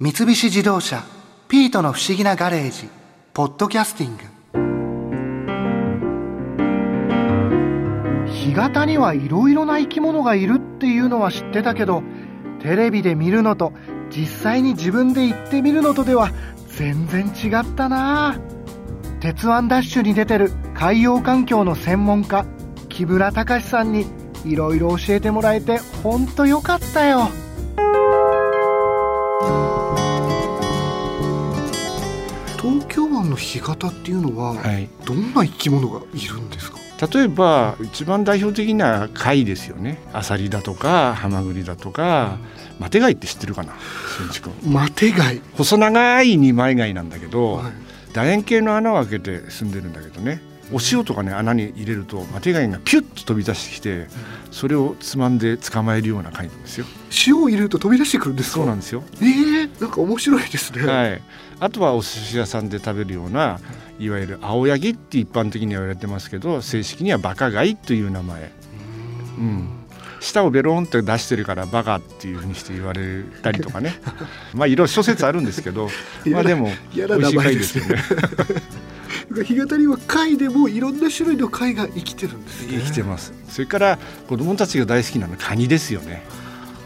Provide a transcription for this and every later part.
三菱自動車「ピートの不思議なガレージ」「ポッドキャスティング」干潟にはいろいろな生き物がいるっていうのは知ってたけどテレビで見るのと実際に自分で行ってみるのとでは全然違ったな。鉄腕ダッシュに出てる海洋環境の専門家木村隆さんにいろいろ教えてもらえてほんとよかったよ。東京湾の干潟っていうのは、はい、どんな生き物がいるんですか？例えば一番代表的な貝ですよね。アサリだとかハマグリだとかマテ貝って知ってるかな？マテ貝、細長い二枚貝なんだけど、はい。楕円形の穴を開けて住んでるんだけどねお塩とかね穴に入れるとマテ貝がピュッと飛び出してきてそれをつまんで捕まえるような貝なんですよ。塩を入れると飛び出してくるんですか？そうなんですよ。えー、なんか面白いですね、はい、あとはお寿司屋さんで食べるようないわゆる青柳って一般的には言われてますけど正式にはバカ貝という名前、うん、舌をベロンって出してるからバカっていうふうにして言われたりとかね。まあいろいろ諸説あるんですけど まあでも美味しい貝ですすよね干潟には貝でもいろんな種類の貝が生きてるんですね。生きてます。それから子どもたちが大好きなのはカニですよね。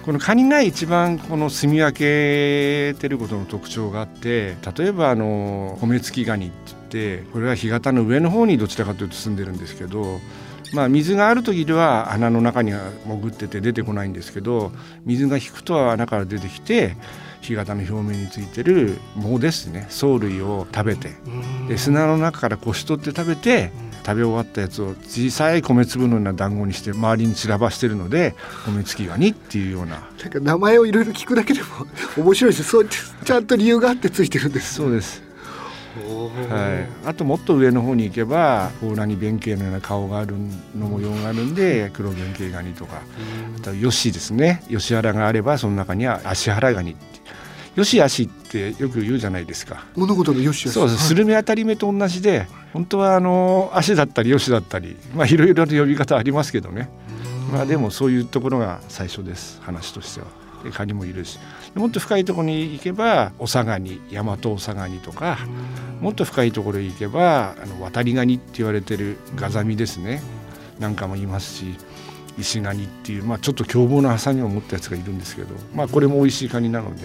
このカニが一番この住み分けてることの特徴があって例えばあの米付きガニって言ってこれは干潟の上の方にどちらかというと住んでるんですけどまあ水がある時では穴の中には潜ってて出てこないんですけど水が引くと穴から出てきて干潟の表面についてる藻ですね。藻類を食べて。うん。で砂の中からこし取って食べて食べ終わったやつを小さい米粒のような団子にして周りに散らばしてるので米付きガニっていうような。なんか名前をいろいろ聞くだけでも 面白いですそうちゃんと理由があってついてるんですそうです、はい、あともっと上の方に行けば甲羅に弁慶のような顔があるの模様があるんで黒弁慶ガニとか。あとはヨシですね。ヨシ原があればその中には足原ガニってヨシ足ってよく言うじゃないですか。物事の良し悪し。そうです、スルメ当たり目と同じで本当はあの足だったりヨシだったりまあいろいろな呼び方ありますけどね。まあでもそういうところが最初です。話としては。でカニもいるし。でもっと深いところに行けばオサガニヤマトオサガニとかもっと深いところへ行けばあの渡りガニって言われてるガザミですね。なんかもいますし石ガニっていう、まあ、ちょっと凶暴なハサミを持ったやつがいるんですけど、まあ、これも美味しいカニなので、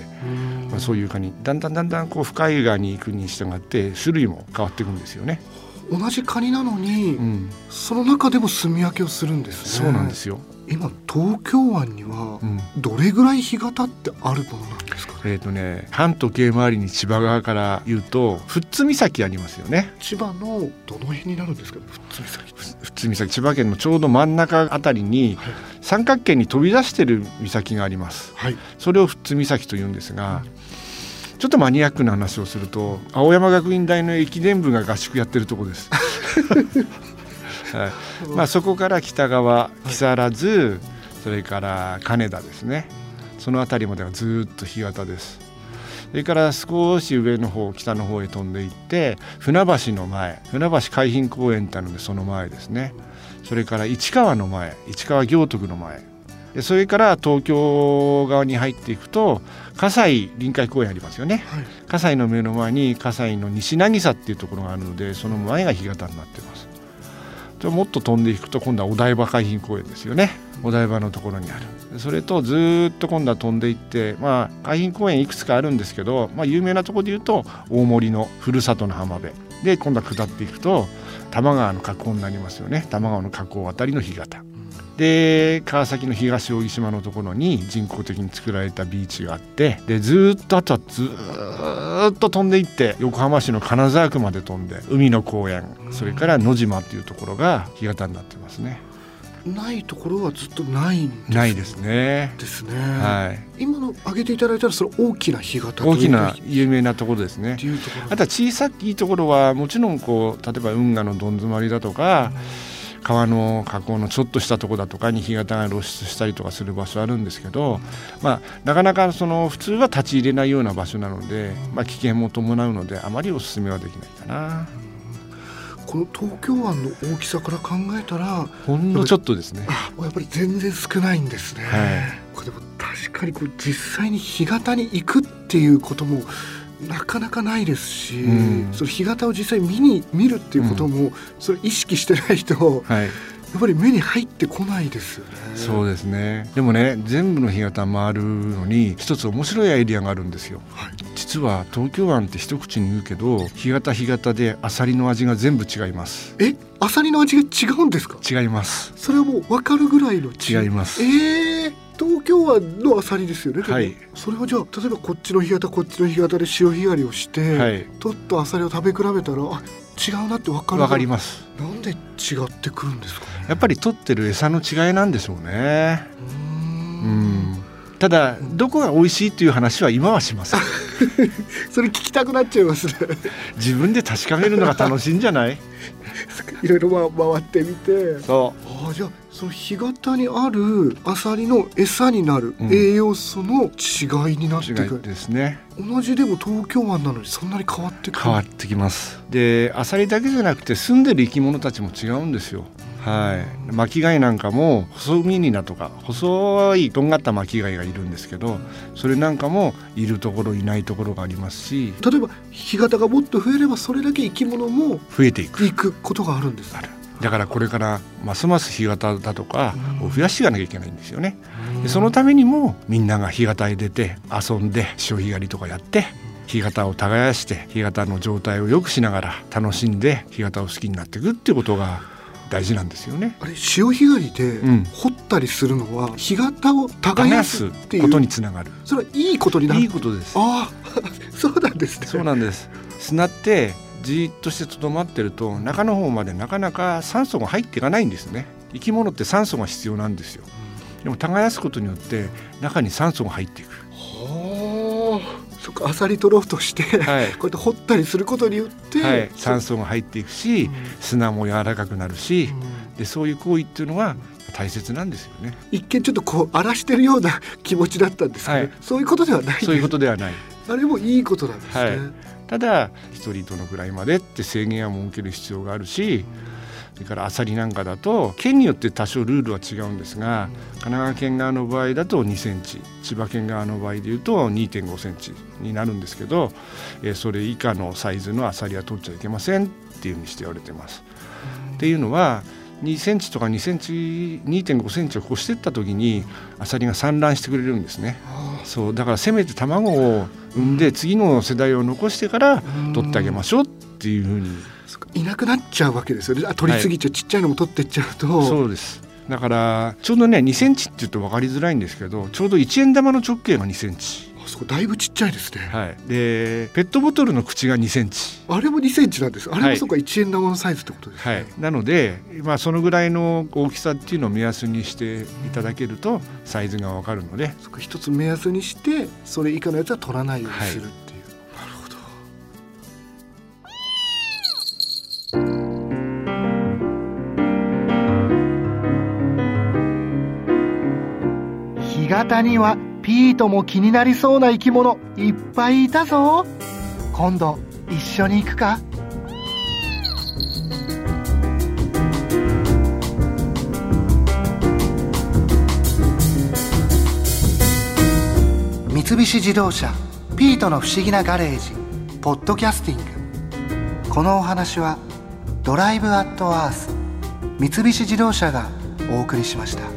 まあ、そういうカニだんだんだんだんこう深い側に行くに従って種類も変わっていくんですよね。同じカニなのに、うん、その中でも住み分けをするんですね。そうなんですよ。今東京湾にはうん。どれぐらい干潟ってあるものなんですかね？えーとね、半時計回りに千葉側から言うと富津岬ありますよね。千葉のどの辺になるんですかね？富津岬富津岬千葉県のちょうど真ん中あたりにはい。三角形に飛び出してる岬があります。はい。それを富津岬と言うんですがちょっとマニアックな話をすると青山学院大の駅伝部が合宿やってるとこです、はい。まあ、そこから北側木更津それから金田ですね。その辺りまではずっと干潟です。それから少し上の方北の方へ飛んでいって船橋の前船橋海浜公園ってあるのでその前ですね。それから市川の前市川行徳の前。でそれから東京側に入っていくと葛西臨海公園ありますよね。はい。葛西の目の前に葛西の西渚っていうところがあるのでその前が干潟になってます。でもっと飛んでいくと今度はお台場海浜公園ですよね。お台場のところにある。でそれとずーっと今度は飛んでいってまあ海浜公園いくつかあるんですけど、まあ、有名なところで言うと大森のふるさとの浜辺。で今度は下っていくと多摩川の河口になりますよね。多摩川の河口あたりの干潟で川崎の東扇島のところに人工的に作られたビーチがあってでずーっとあとはずーっと飛んでいって横浜市の金沢区まで飛んで海の公園それから野島っていうところが干潟になってますね。ないところはずっとないんですないですね。ですね、はい。今の挙げていただいたらそれ大きな干潟大きな有名なところですね。あとは小さいところはもちろんこう例えば運河のどん詰まりだとか川の河口のちょっとしたところだとかに干潟が露出したりとかする場所あるんですけど、まあ、なかなかその普通は立ち入れないような場所なので、まあ、危険も伴うのであまりお勧めはできないかな。この東京湾の大きさから考えたらほんのちょっとですね。あやっぱり全然少ないんですね、はい。かでも確かにこう実際に干潟に行くっていうこともなかなかないですし、うん。その干潟を実際見に見るっていうことも、それ意識してないとはい。やっぱり目に入ってこないですよね。そうですね。でもね全部の干潟回るのに一つ面白いアイディアがあるんですよ。はい。実は東京湾って一口に言うけど干潟干潟でアサリの味が全部違います。え、アサリの味が違うんですか？違います。それはもう分かるぐらいの違い。ます。ええ東京湾のアサリですよね。はいそれはじゃあ例えばこっちの干潟こっちの干潟で潮干狩りをして、はい取ったアサリを食べ比べたらあ違うなって分かる。わかりますなんで違ってくるんですかね？やっぱり取ってる餌の違いなんでしょうねうんんただどこが美味しいっていう話は今はしません それ聞きたくなっちゃいますね。自分で確かめるのが楽しいんじゃない？いろいろま回ってみて。そあじゃあその干潟にあるアサリの餌になるうん。栄養素の違いになってくる、う違いですね。同じでも東京湾なのにそんなに変わってくる。変わってきます。でアサリだけじゃなくて住んでる生き物たちも違うんですよはい。巻き貝なんかも細ミニナとか細いとんがった巻き貝がいるんですけどそれなんかもいるところいないところがありますし例えば干潟がもっと増えればそれだけ生き物も増えていく。行くことがあるんです。ある。だからこれからますます干潟だとかを増やしていかなきゃいけないんですよね。でそのためにもみんなが干潟へ出て遊んで潮干狩りとかやって干潟を耕して干潟の状態を良くしながら楽しんで干潟を好きになっていくっていうことが大事なんですよね。あれ潮干狩りでうん掘ったりするのは干潟を耕すっていことにうつながる。それはいいことになるいいことです。ああ そうなんですねそうなんです。砂ってじーっとしてとどまってると中の方までなかなか酸素が入っていかないんですね。生き物って酸素が必要なんですよ。でも耕すことによって中に酸素が入っていく。はあそっかアサリ取ろうとして、はい。こうやって掘ったりすることによって、はい、酸素が入っていくし、うん。砂も柔らかくなるし、うん。でそういう行為っていうのが大切なんですよね。一見ちょっとこう荒らしてるような気持ちだったんですけど、はい。そういうことではないそういうことではない。あれもいいことなんですね、はい。ただ一人どのくらいまでって制限は設ける必要があるしそれからアサリなんかだと県によって多少ルールは違うんですが神奈川県側の場合だと2センチ千葉県側の場合でいうと2.5センチになるんですけど、えーそれ以下のサイズのアサリは取っちゃいけませんっていうふうにして言われてます。っていうのは2センチとか2センチ2.5センチを越していった時にアサリが産卵してくれるんですね。あそうだからせめて卵を産んで次の世代を残してからー取ってあげましょうっていうふうにいなくなっちゃうわけですよね。あ取りすぎちゃう、ちっちゃいのも取ってっちゃうと。そうです。だからちょうどね2センチって言うと分かりづらいんですけどちょうど1円玉の直径が2センチ、あそこだいぶちっちゃいですね、はい、でペットボトルの口が2センチ。あれも2センチなんですあれもはい。そうか1円玉のサイズってことですね、はい、なので、まあ、そのぐらいの大きさっていうのを目安にしていただけるとサイズが分かるので。そっか一つ目安にしてそれ以下のやつは取らないようにするってい干潟にはピートも気になりそうな生き物いっぱいいたぞ。今度一緒に行くか。三菱自動車ピートの不思議なガレージポッドキャスティング。このお話はドライブアットアース三菱自動車がお送りしました。